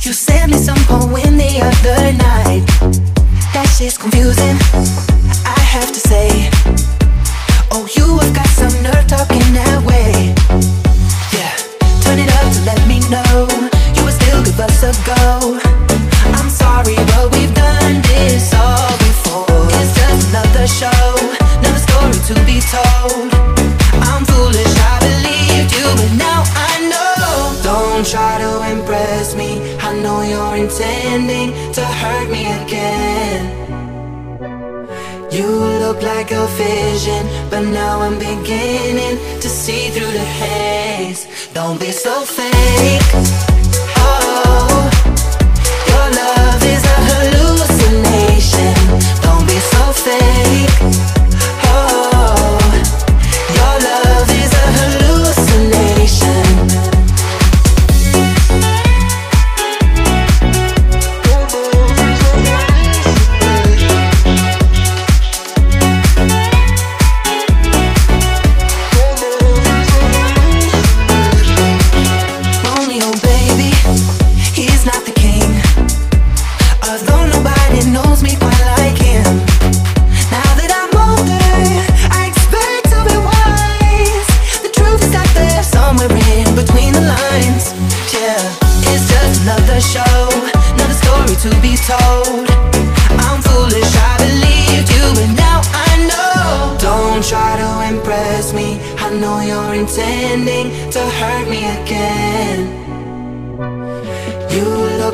You sent me some poem the other night. That shit's confusing. I have to say. Oh, you have got some nerve talking that way. Yeah, turn it up to let me know you still give us a go. I'm sorry, but we've done this all before. It's just another show, another story to be told. I'm foolish, I believed you, but now I know. Don't try to impress me. I know you're intending to hurt me again. You look like a vision, but now I'm beginning to see through the haze. Don't be so fake. Oh, your love is a hallucination. Don't be so fake.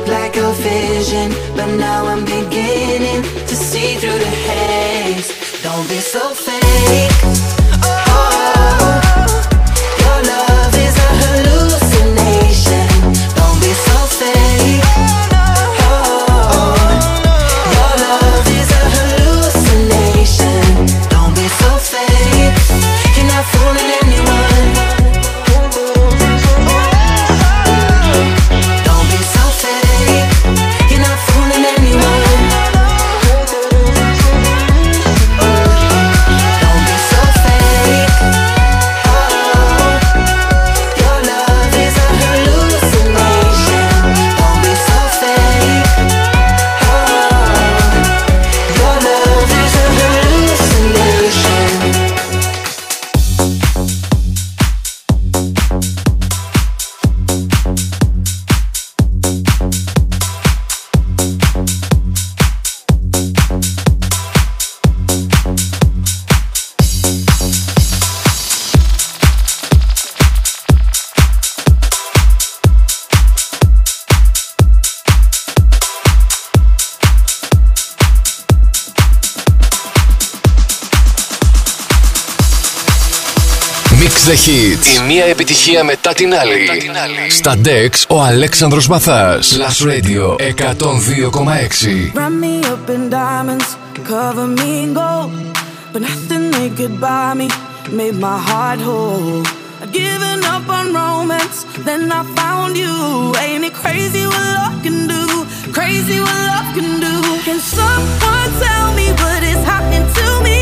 Look like a vision, but now I'm beginning to see through the haze. Don't be so fake. Hits. Η μία επιτυχία μετά την άλλη. Στα Dex ο Αλέξανδρος Μαθάς. Plus Radio 102,6. Wrap me up in diamonds, cover me in gold. But nothing they could buy me made my heart whole. I'd given up on romance, then I found you. Ain't it crazy what love can do? Crazy what love can do. Can someone tell me what is happening to me?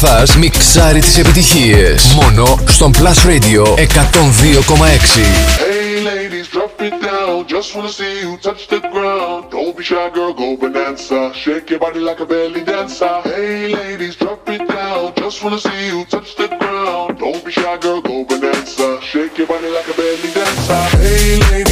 προσπαθάς, μιξάρει τις επιτυχίες. Μόνο στον Plus Radio 102,6. Just wanna see you touch the ground. Don't be shy, girl, go bonanza. Shake your body like a belly dancer. Hey, ladies, drop it down. Just wanna see you touch the ground. Don't be shy, girl, go bonanza. Shake your body like a belly dancer. Hey, ladies.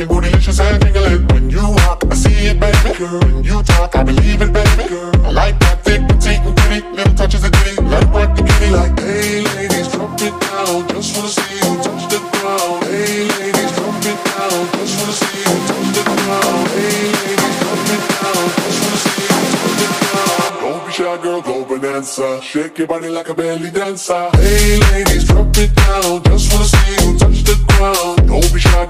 Your bootylicious and tingling. When you walk, I see it, baby. Girl, when you talk, I believe it, baby. Girl, I like that thick, petite, and pretty. Little touches of ditty. Like what the kitty like. Hey, ladies, drop it down. Just wanna see you touch the ground. Hey, ladies, drop it down. Just wanna see you touch the ground. Hey, ladies, drop it down. Just wanna see you touch the ground. Don't be shy, girl. Go bananza. Shake your body like a belly dancer. Hey, ladies, drop it down. Just wanna see you touch the ground. Don't be shy.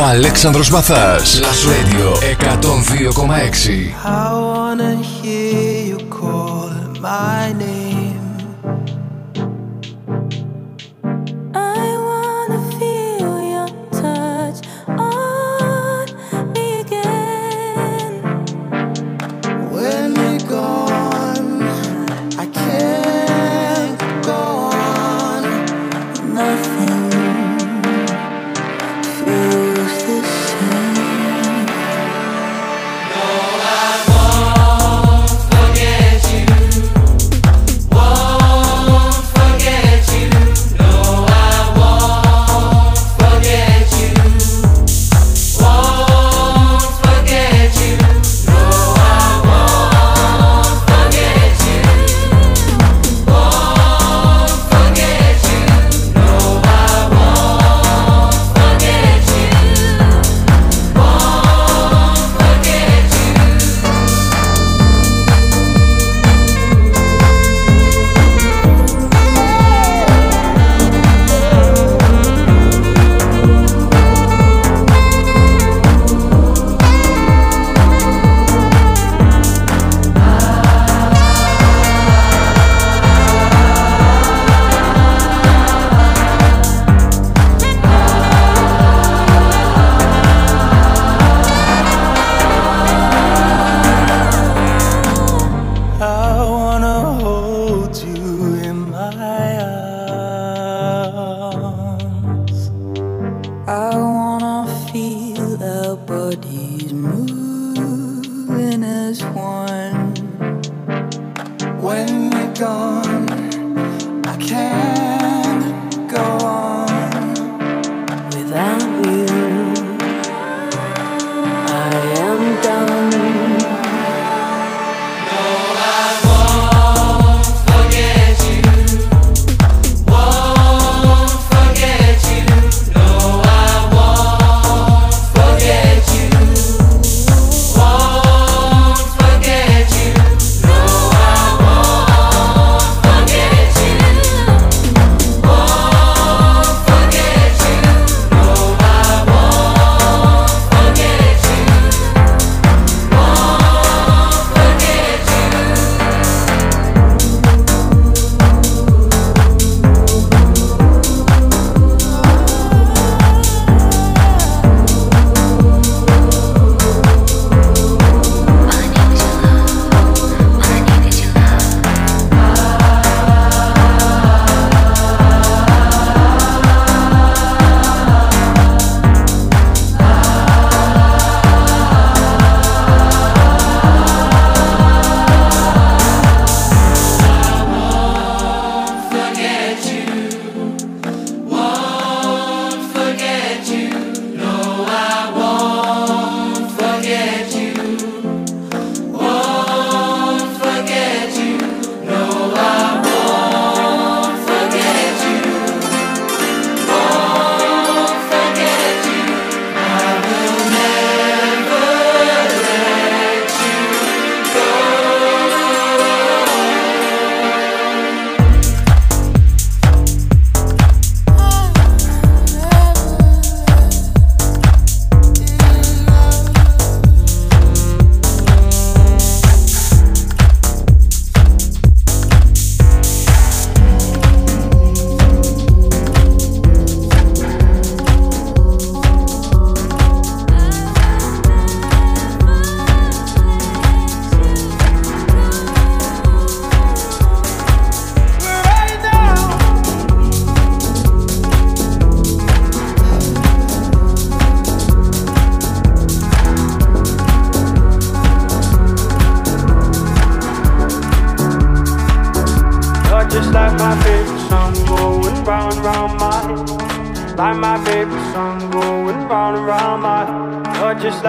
Ο Αλέξανδρος Μαθάς. Plus Radio 102,6.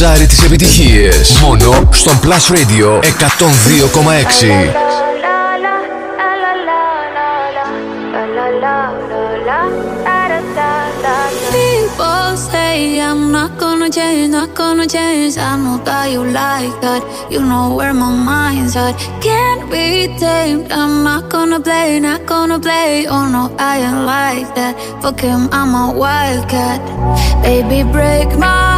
Μιξάρει τις επιτυχίες. Μόνο στον Plus Radio 102,6. People say I'm not gonna change, not gonna change. I know that you like that. You know where my mind's at. Can't be tamed. I'm not gonna play, not gonna play. Oh no, I ain't like that. Fuck him, I'm a wildcat. Baby, break my heart.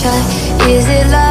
Is it love?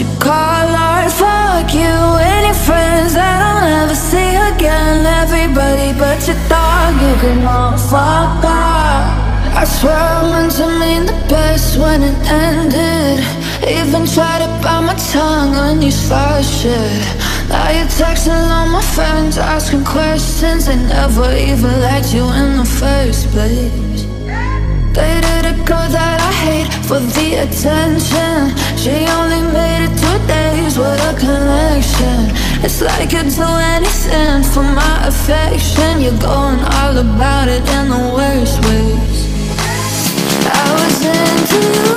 You call art. Fuck you, any friends that I'll never see again. Everybody but your dog, you can all fuck off. I swear I meant to mean the best when it ended. Even tried to bite my tongue on you started shit. Now you're texting all my friends, asking questions. They never even liked you in the first place. Dated for the attention. She only made it two days with a connection. It's like you'd do anything for my affection. You're going all about it in the worst ways. I was into you,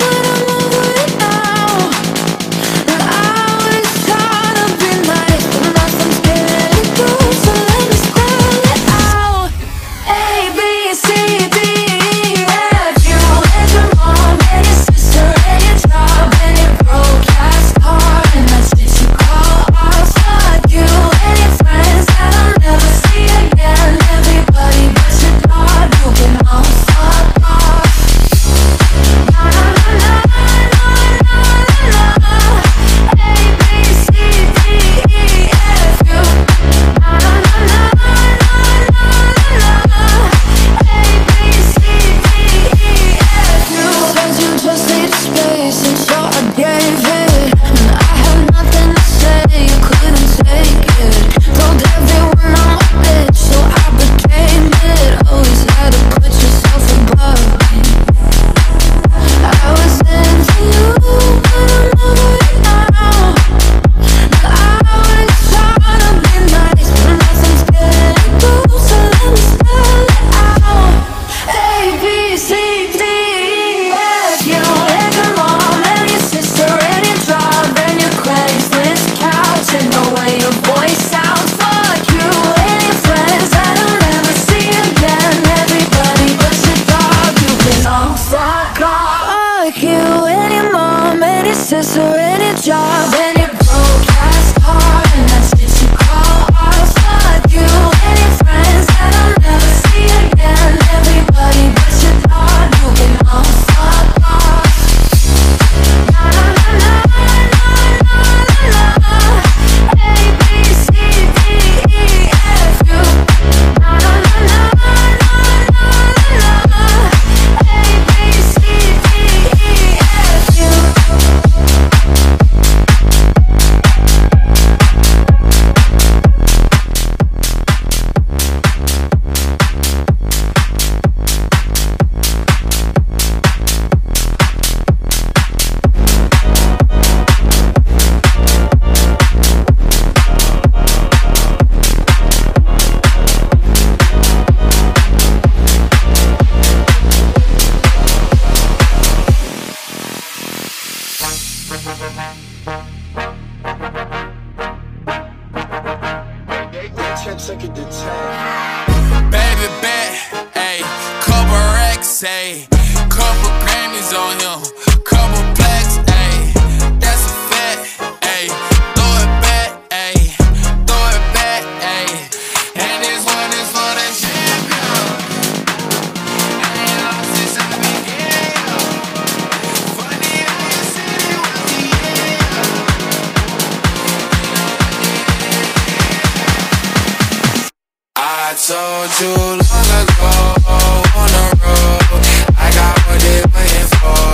but told you long ago on the road. I got what they waiting for.